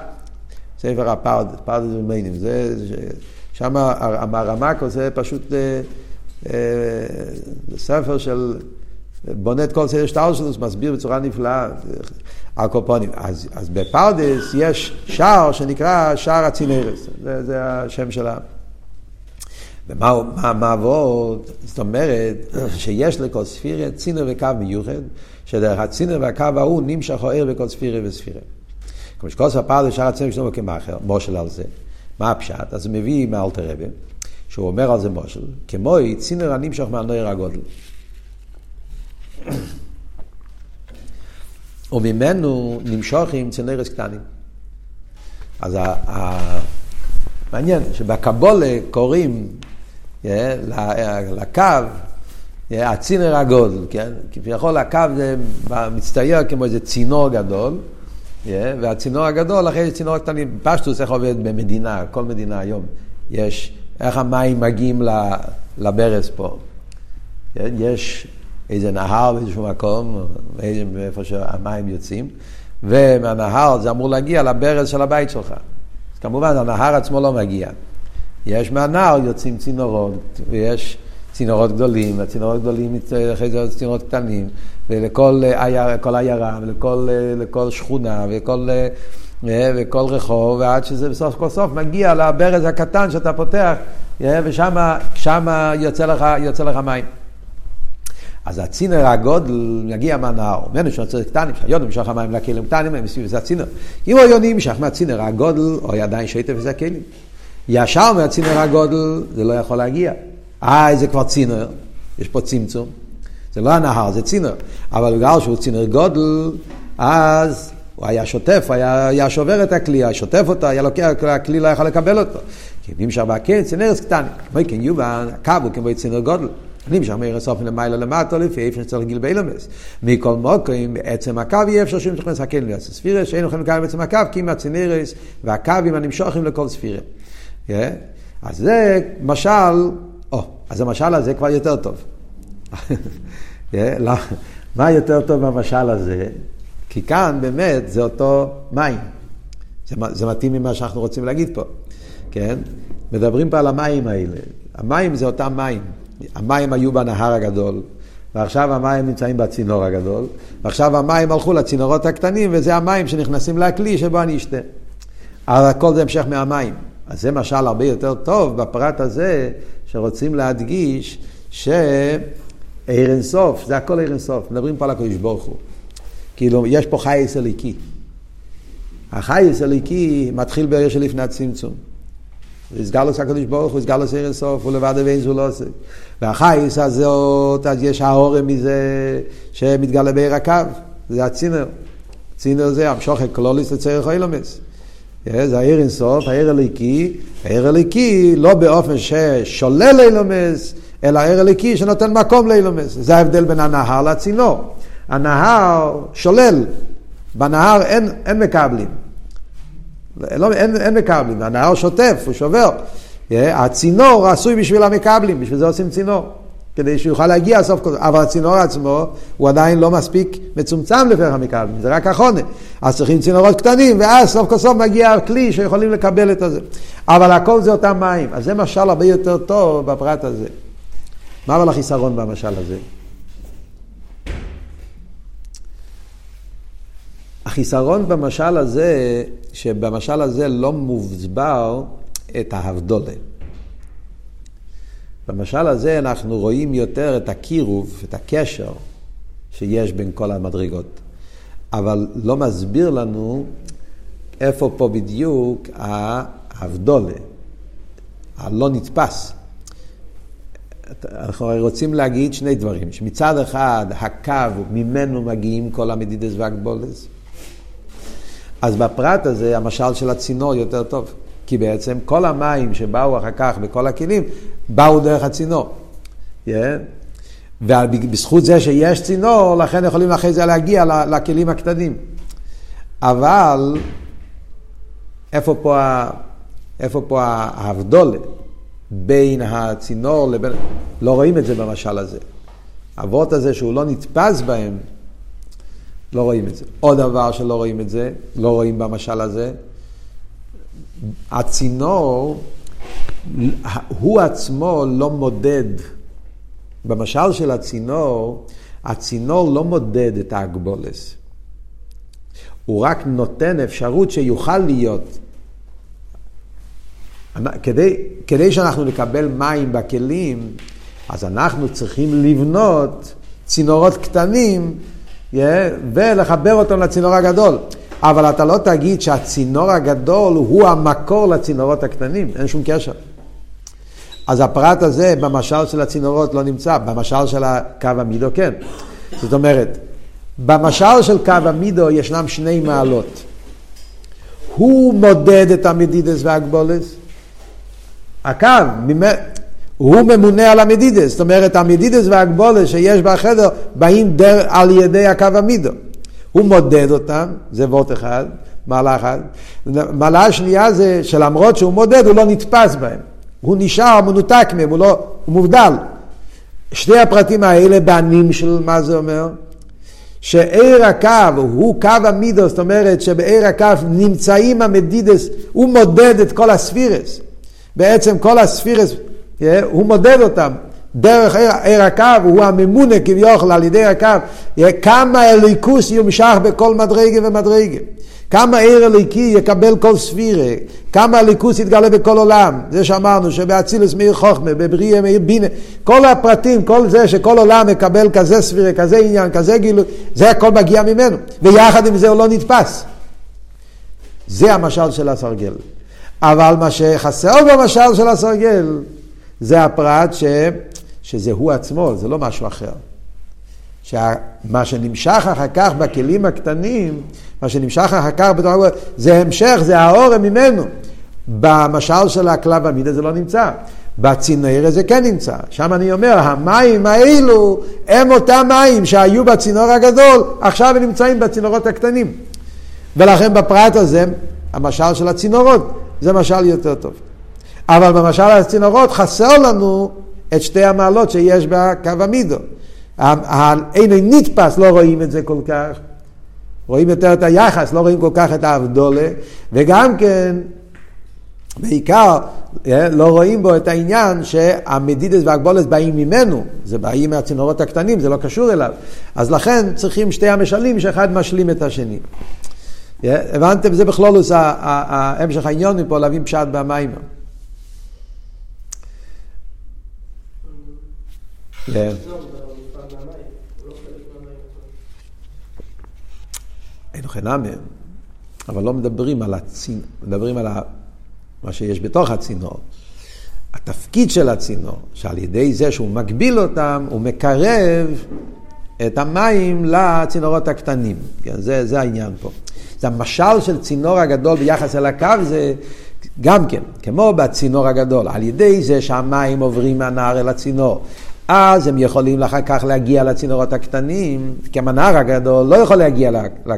ספר הפרדס, פרדס ומיינים. זה, שם הרמק עושה פשוט אה, אה, ספר של... בונה את כל סדר שטר מסביר בצורה נפלאה. הקופונים. אז, אז בפרדס יש שער שנקרא שער הצינרס, זה, זה השם שלה. ומה מה, מה עבוד? זאת אומרת שיש לכל ספירה צינר וקו מיוחד, שדרך הצינר והקו ההוא נמשך האר בכל ספירה וספירה. כמו שכל ספר זה שער הצינר שלו כמאחר, מושל על זה. מה הפשט? אז הוא מביא מאלתר רבי, שהוא אומר על זה מושל, כמו צינר הנמשך מהנויר הגודל. וממנו נמשוך עם צנרס קטנים. אז מעניין שבקבולה קוראים לקו הצינר הגודל, כן? כביכול הקו זה מצטייר כמו איזה צינור גדול, והצינור הגדול אחרי צינור קטנים, פשטוס איך עובד במדינה, כל מדינה היום, יש, איך המים מגיעים לברז פה. יש איזה נהר באיזשהו מקום, איפה שהמים יוצאים, ומהנהר זה אמור להגיע לברז של הבית שלך. אז כמובן הנהר עצמו לא מגיע. יש מהנהר יוצאים צינורות, ויש צינורות גדולים, הצינורות גדולים אחרי זה צינורות קטנים, ולכל כל עיירה, ולכל שכונה, וכל, וכל רחוב, ועד שזה בסוף כל סוף מגיע לברז הקטן שאתה פותח, ושם יוצא יוצא לך מים. אז הצינר הגודל מגיע מהנהר, ממנו שנוצר קטנים, שהיום נמשך המים לכלים קטנים, הם מסביב לזה הצינר. אם היה נמשך מהצינר הגודל, או עדיין שטף וזה הכלים. ישר מהצינר הגודל זה לא יכול להגיע. אה, זה כבר צינר, יש פה צמצום. זה לא הנהר, זה צינר. אבל בגלל שהוא צינר גודל, אז הוא היה שוטף, היה, היה שובר את הכלי, היה שוטף אותו, היה לוקח, הכלי לא יכול לקבל אותו. כי נמשך בהקל, צינרס קטנים. כמו כן יובן, הקו הוא כמו צינר גודל. נמשך מאיר הסוף למעלה למטה לפי איפה שצריך גיל באילומס. מכל מוקרים, בעצם הקו יהיה אפשר שהוא נכנס הקל לעשות ספירה, שאין לכם לקיים בעצם הקו, כי עם הצינרס והקווים הנמשכים לכל ספירה. אז זה משל, או, אז המשל הזה כבר יותר טוב. לא, מה יותר טוב במשל הזה? כי כאן באמת זה אותו מים. זה, זה מתאים ממה שאנחנו רוצים להגיד פה, כן? מדברים פה על המים האלה. המים זה אותם מים. המים היו בנהר הגדול, ועכשיו המים נמצאים בצינור הגדול, ועכשיו המים הלכו לצינורות הקטנים, וזה המים שנכנסים לכלי שבו אני אשתה. אבל הכל זה המשך מהמים. אז זה משל הרבה יותר טוב בפרט הזה, שרוצים להדגיש שעיר אינסוף, זה הכל עיר אינסוף, מדברים פה על הקדוש ברוך הוא. כאילו, יש פה חייס אליקי. החייס אליקי מתחיל בעיר שלפני הצמצום. איסגלוס הקדוש ברוך הוא, איסגלוס עיר אינסוף, הוא לבד ואין זו לא עושה. והחייס הזאת, אז יש ההורם מזה שמתגלה בעיר הקו, זה הצינר. צינר זה המשוך קלוליס לצריך אילומס. זה העיר אינסוף, העיר הליקי, העיר הליקי לא באופן ששולל אילומס, אלא העיר הליקי שנותן מקום לאילומס. זה ההבדל בין הנהר לצינור. הנהר שולל, בנהר אין, אין מקבלים. לא, אין, אין מקבלים, הנהר שוטף, הוא שובר. הצינור עשוי בשביל המקבלים, בשביל זה עושים צינור. כדי שהוא יוכל להגיע סוף כל אבל הצינור עצמו הוא עדיין לא מספיק מצומצם לפרח המקבלים, זה רק החונה. אז צריכים צינורות קטנים, ואז סוף כל סוף מגיע הכלי שיכולים לקבל את הזה. אבל הכל זה אותם מים, אז זה משל הרבה יותר טוב בפרט הזה. מה אבל החיסרון במשל הזה? החיסרון במשל הזה, שבמשל הזה לא מוסבר את ההבדולה. במשל הזה אנחנו רואים יותר את הקירוב, את הקשר שיש בין כל המדרגות. אבל לא מסביר לנו איפה פה בדיוק ההבדולה, הלא נתפס. אנחנו רוצים להגיד שני דברים, שמצד אחד הקו, ממנו מגיעים כל המדידס והגבולס, אז בפרט הזה המשל של הצינור יותר טוב. כי בעצם כל המים שבאו אחר כך בכל הכלים, באו דרך הצינור. Yeah. ובזכות זה שיש צינור, לכן יכולים אחרי זה להגיע לכלים הקטנים. אבל איפה פה, איפה פה ההבדולה בין הצינור לבין... לא רואים את זה במשל הזה. האבות הזה שהוא לא נתפס בהם, לא רואים את זה. עוד דבר שלא רואים את זה, לא רואים במשל הזה, הצינור, הוא עצמו לא מודד. במשל של הצינור, הצינור לא מודד את האגבולס. הוא רק נותן אפשרות שיוכל להיות. כדי, כדי שאנחנו נקבל מים בכלים, אז אנחנו צריכים לבנות צינורות קטנים ולחבר אותם לצינור הגדול. אבל אתה לא תגיד שהצינור הגדול הוא המקור לצינורות הקטנים, אין שום קשר. אז הפרט הזה במשל של הצינורות לא נמצא, במשל של הקו המידו כן. זאת אומרת, במשל של קו המידו ישנם שני מעלות. הוא מודד את המדידס והגבולס. הקו, הוא ממונה על המדידס, זאת אומרת המדידס והגבולס שיש בחדר באים דר, על ידי הקו המידו. הוא מודד אותם, זה וורט אחד, מעלה אחת. מעלה השנייה זה שלמרות שהוא מודד, הוא לא נתפס בהם. הוא נשאר מנותק מהם, הוא, לא, הוא מובדל. שני הפרטים האלה בנים של מה זה אומר? שעיר הקו הוא קו המידו, זאת אומרת שבעיר הקו נמצאים המדידס, הוא מודד את כל הספירס. בעצם כל הספירס, הוא מודד אותם. דרך עיר הקו, הוא הממונה כביכול על ידי הקו, כמה אליקוס יומשך בכל מדרגה ומדרגה. כמה עיר אליקי יקבל כל ספירה, כמה אליקוס יתגלה בכל עולם. זה שאמרנו שבאצילוס מאיר חוכמה, בבריאה מאיר בינה, כל הפרטים, כל זה שכל עולם מקבל כזה ספירה, כזה עניין, כזה גילוי, זה הכל מגיע ממנו. ויחד עם זה הוא לא נתפס. זה המשל של הסרגל. אבל מה שחסר במשל של הסרגל, זה הפרט ש... שזה הוא עצמו, זה לא משהו אחר. שמה שנמשך אחר כך בכלים הקטנים, מה שנמשך אחר כך בתור זה המשך, זה האורם ממנו. במשל של הכלב המידה זה לא נמצא. בצינור זה כן נמצא. שם אני אומר, המים האלו הם אותם מים שהיו בצינור הגדול, עכשיו הם נמצאים בצינורות הקטנים. ולכן בפרט הזה, המשל של הצינורות, זה משל יותר טוב. אבל במשל הצינורות חסר לנו את שתי המעלות שיש בקו המידו. אין נתפס, לא רואים את זה כל כך. רואים יותר את היחס, לא רואים כל כך את האבדולה, וגם כן, בעיקר, אה, לא רואים בו את העניין שהמדידס והגבולס באים ממנו, זה באים מהצינורות הקטנים, זה לא קשור אליו. אז לכן צריכים שתי המשלים שאחד משלים את השני. אה, הבנתם? זה בכלולוס המשך העניין מפה להבין פשט במים. כן. אין חינם, אבל לא מדברים על הצינור, מדברים על מה שיש בתוך הצינור. התפקיד של הצינור, שעל ידי זה שהוא מגביל אותם, הוא מקרב את המים לצינורות הקטנים. כן, זה, זה העניין פה. זה המשל של צינור הגדול ביחס אל הקו, זה גם כן, כמו בצינור הגדול, על ידי זה שהמים עוברים מהנהר אל הצינור. אז הם יכולים אחר כך להגיע לצינורות הקטנים, כי הנהר הגדול לא יכול להגיע, ל, ל,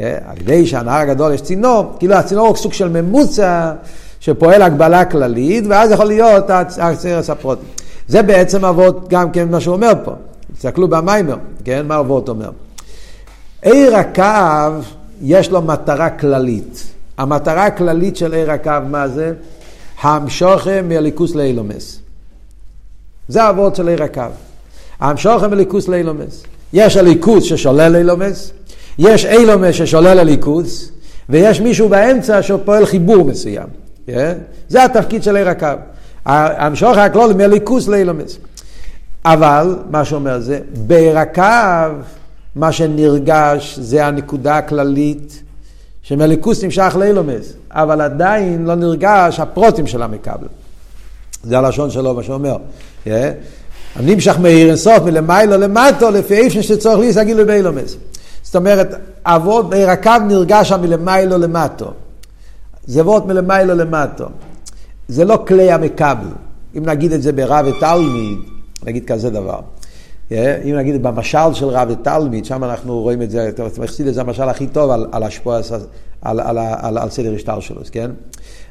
אה, על ידי שהנהר הגדול יש צינור, כאילו הצינור הוא סוג של ממוצע שפועל הגבלה כללית, ואז יכול להיות הסרס הפרוטי. זה בעצם אבות גם כן מה שהוא אומר פה. תסתכלו במיימר, כן? מה אבות אומר? עיר הקו, יש לו מטרה כללית. המטרה הכללית של עיר הקו, מה זה? המשוכם מליכוס לאילומס. זה האבות של עיר הקו. המשוכם מליכוס לאילומס. יש הליכוס ששולל אילומס, יש אילומס ששולל הליכוס, ויש מישהו באמצע שפועל חיבור מסוים. Yeah? זה התפקיד של עיר הקו. המשוך הכלול מליכוס לאילומס. אבל, מה שאומר זה, בעיר הקו, מה שנרגש זה הנקודה הכללית שמליכוס נמשך לאילומס, אבל עדיין לא נרגש הפרוטים של המקבל. זה הלשון שלו, מה שאומר. Yeah? נמשך מאיר אינסוף מלמיילו למטו, לפי איפה שצריך לי, סגילו באילומס. זאת אומרת, אבות, בעיר הקו נרגש שם מלמיילו למטו. זה אבות מלמיילו למטו. זה לא כלי המקבל. אם נגיד את זה ברב ותלמיד, נגיד כזה דבר. אם נגיד במשל של רב ותלמיד, שם אנחנו רואים את זה, מחסיד זה המשל הכי טוב על, על השפוע, על, על, על, על סדר השטר שלו, כן?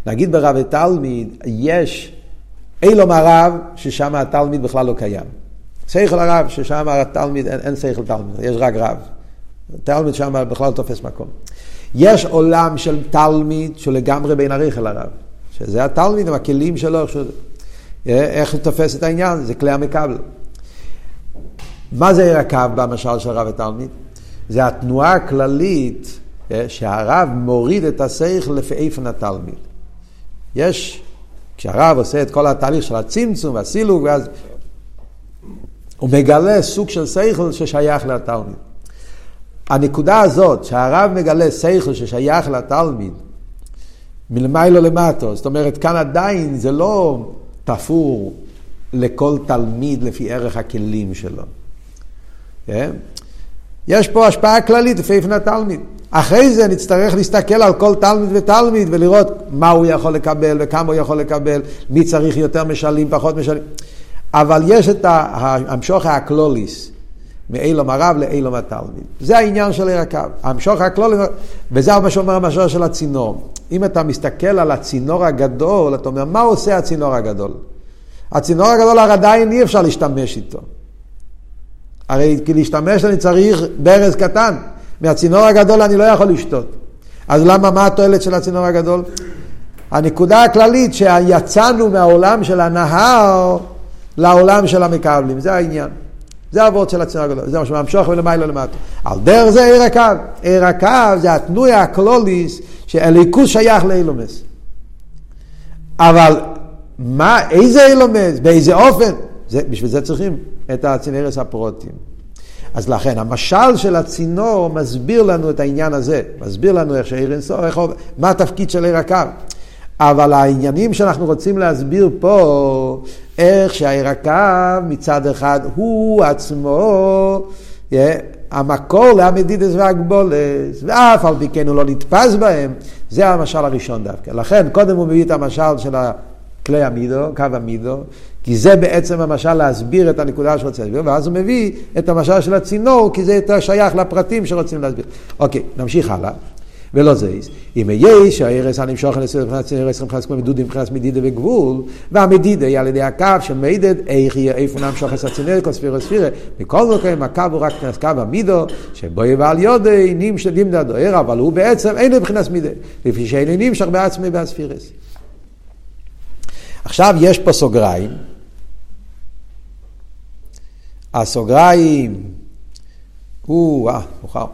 נגיד ברב ותלמיד, יש אילום הרב, ששם התלמיד בכלל לא קיים. שכל הרב, ששם התלמיד, אין, אין שכל תלמיד, יש רק רב. תלמיד שם בכלל תופס מקום. יש עולם של תלמיד שהוא לגמרי בין הריך אל הרב. שזה התלמיד עם הכלים שלו, איך, איך הוא תופס את העניין, זה כלי המקבל. מה זה הקו במשל של רב ותלמיד? זה התנועה הכללית שהרב מוריד את השכל לפי איפן התלמיד. יש, כשהרב עושה את כל התהליך של הצמצום והסילוג, ואז הוא מגלה סוג של שכל ששייך לתלמיד. הנקודה הזאת, שהרב מגלה שכל ששייך לתלמיד, מלמיילו למטו, זאת אומרת, כאן עדיין זה לא תפור לכל תלמיד לפי ערך הכלים שלו. כן? יש פה השפעה כללית לפי איפן התלמיד. אחרי זה נצטרך להסתכל על כל תלמיד ותלמיד ולראות מה הוא יכול לקבל וכמה הוא יכול לקבל, מי צריך יותר משלים, פחות משלים. אבל יש את המשוך האקלוליס, מאילום הרב לאילום התלמיד. זה העניין של עיר הקו. המשוך הכלוליס, וזה מה שאומר המשוך של הצינור. אם אתה מסתכל על הצינור הגדול, אתה אומר, מה עושה הצינור הגדול? הצינור הגדול הרי עדיין אי אפשר להשתמש איתו. הרי כי להשתמש אני צריך ברז קטן. מהצינור הגדול אני לא יכול לשתות. אז למה, מה התועלת של הצינור הגדול? הנקודה הכללית שיצאנו מהעולם של הנהר לעולם של המקבלים, זה העניין. זה הוורד של הצינור הגדול, זה מה שממשוך ולמעלה למטה. על דרך זה עיר הקו. עיר הקו זה התנוי הקלוליס שהליכוס שייך לאילומס. אבל מה, איזה אילומס, באיזה אופן, זה, בשביל זה צריכים את הצינרס הפרוטים. אז לכן, המשל של הצינור מסביר לנו את העניין הזה, מסביר לנו איך שעיר אינסוף, מה התפקיד של עיר הקו. אבל העניינים שאנחנו רוצים להסביר פה, איך שהעיר הקו מצד אחד הוא עצמו, yeah, המקור להמדידס והגבולס, ואף על פי כן הוא לא נתפס בהם, זה המשל הראשון דווקא. לכן קודם הוא מביא את המשל של כלי המידו, קו המידו, כי זה בעצם המשל להסביר את הנקודה שרוצה להסביר, ואז הוא מביא את המשל של הצינור, כי זה יותר שייך לפרטים שרוצים להסביר. אוקיי, נמשיך הלאה. ולא זייס. אם יש שהערס הנמשוך לסדר מבחינת ערס מבחינת כמו מדודי מבחינת מדידה וגבול, והמדידה היא על ידי הקו שמעידד איך יהיה איפה נמשוך את הצינר כל ספירה ספירה. מכל מקום הקו הוא רק מבחינת קו המידו, שבו יבעל יודי נמשלים דדוהר, אבל הוא בעצם אין מבחינת מידה, לפי שאין נמשך בעצמי והספירס. עכשיו יש פה סוגריים. הסוגריים, הוא, אה, מאוחר.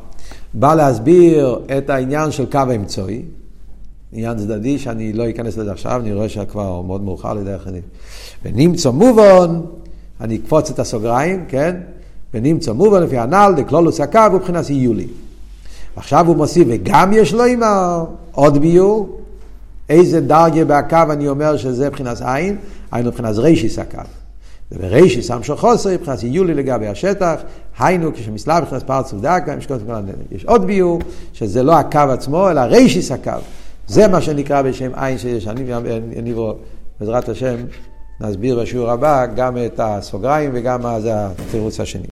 בא להסביר את העניין של קו האמצעי, עניין צדדי שאני לא אכנס לזה עכשיו, אני רואה שכבר מאוד מאוחר לדרך אני. ונמצא מובן, אני אקפוץ את הסוגריים, כן? ונמצא מובן לפי הנ"ל, דקלולוס הקו ובחינת יולי. עכשיו הוא מוסיף, וגם יש לו עימה עוד ביור, איזה דרגה בהקו אני אומר שזה מבחינת עין, היינו מבחינת רישיס הקו. וברישיס המשוך חוסר, מבחינת יולי לגבי השטח, היינו כשמסלב מבחינת פרצוף דקה, יש עוד ביור, שזה לא הקו עצמו, אלא רישיס הקו. זה מה שנקרא בשם עין שיש, אני בעזרת השם, נסביר בשיעור הבא גם את הסוגריים וגם זה התירוץ השני.